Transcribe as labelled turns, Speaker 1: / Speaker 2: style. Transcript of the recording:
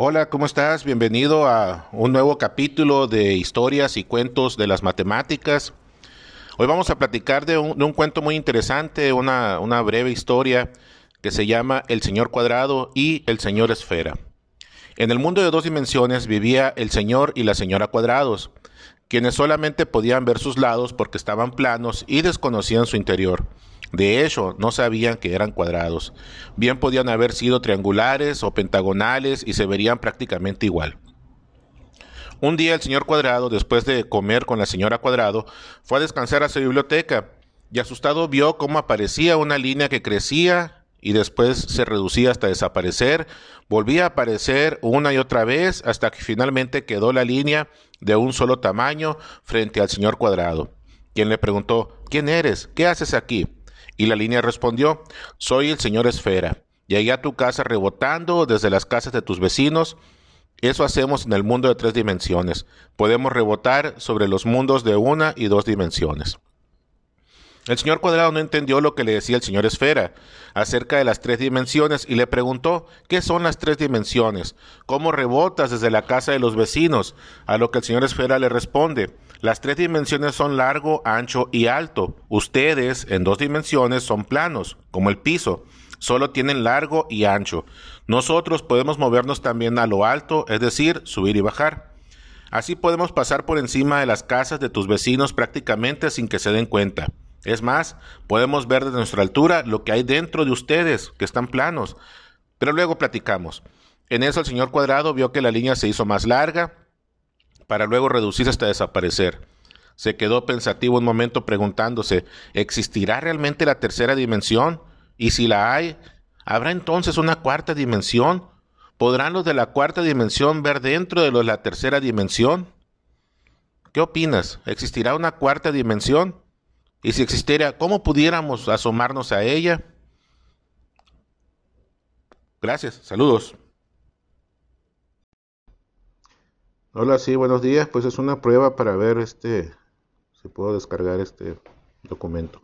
Speaker 1: Hola, ¿cómo estás? Bienvenido a un nuevo capítulo de historias y cuentos de las matemáticas. Hoy vamos a platicar de un, cuento muy interesante, una, una breve historia que se llama El Señor Cuadrado y El Señor Esfera. En el mundo de dos dimensiones vivía el Señor y la Señora Cuadrados, quienes solamente podían ver sus lados porque estaban planos y desconocían su interior. De hecho, no sabían que eran cuadrados. Bien podían haber sido triangulares o pentagonales y se verían prácticamente igual. Un día el señor Cuadrado, después de comer con la señora Cuadrado, fue a descansar a su biblioteca y asustado vio cómo aparecía una línea que crecía y después se reducía hasta desaparecer, volvía a aparecer una y otra vez hasta que finalmente quedó la línea de un solo tamaño frente al señor Cuadrado, quien le preguntó ¿Quién eres? ¿Qué haces aquí? Y la línea respondió, soy el señor Esfera. Llegué a tu casa rebotando desde las casas de tus vecinos. Eso hacemos en el mundo de tres dimensiones. Podemos rebotar sobre los mundos de una y dos dimensiones. El señor Cuadrado no entendió lo que le decía el señor Esfera acerca de las tres dimensiones y le preguntó ¿qué son las tres dimensiones? ¿Cómo rebotas desde la casa de los vecinos? A lo que el señor Esfera le responde las tres dimensiones son largo, ancho y alto. Ustedes en dos dimensiones son planos, como el piso. Solo tienen largo y ancho. Nosotros podemos movernos también a lo alto, es decir, subir y bajar. Así podemos pasar por encima de las casas de tus vecinos prácticamente sin que se den cuenta. Es más, podemos ver desde nuestra altura lo que hay dentro de ustedes, que están planos. Pero luego platicamos. En eso el señor Cuadrado vio que la línea se hizo más larga, para luego reducirse hasta desaparecer. Se quedó pensativo un momento preguntándose, ¿existirá realmente la tercera dimensión? Y si la hay, ¿habrá entonces una cuarta dimensión? ¿Podrán los de la cuarta dimensión ver dentro de los de la tercera dimensión? ¿Qué opinas? ¿Existirá una cuarta dimensión? Y si existiera, ¿cómo pudiéramos asomarnos a ella? Gracias, saludos. Hola, sí, buenos días. Pues es una prueba para ver este si puedo descargar este documento.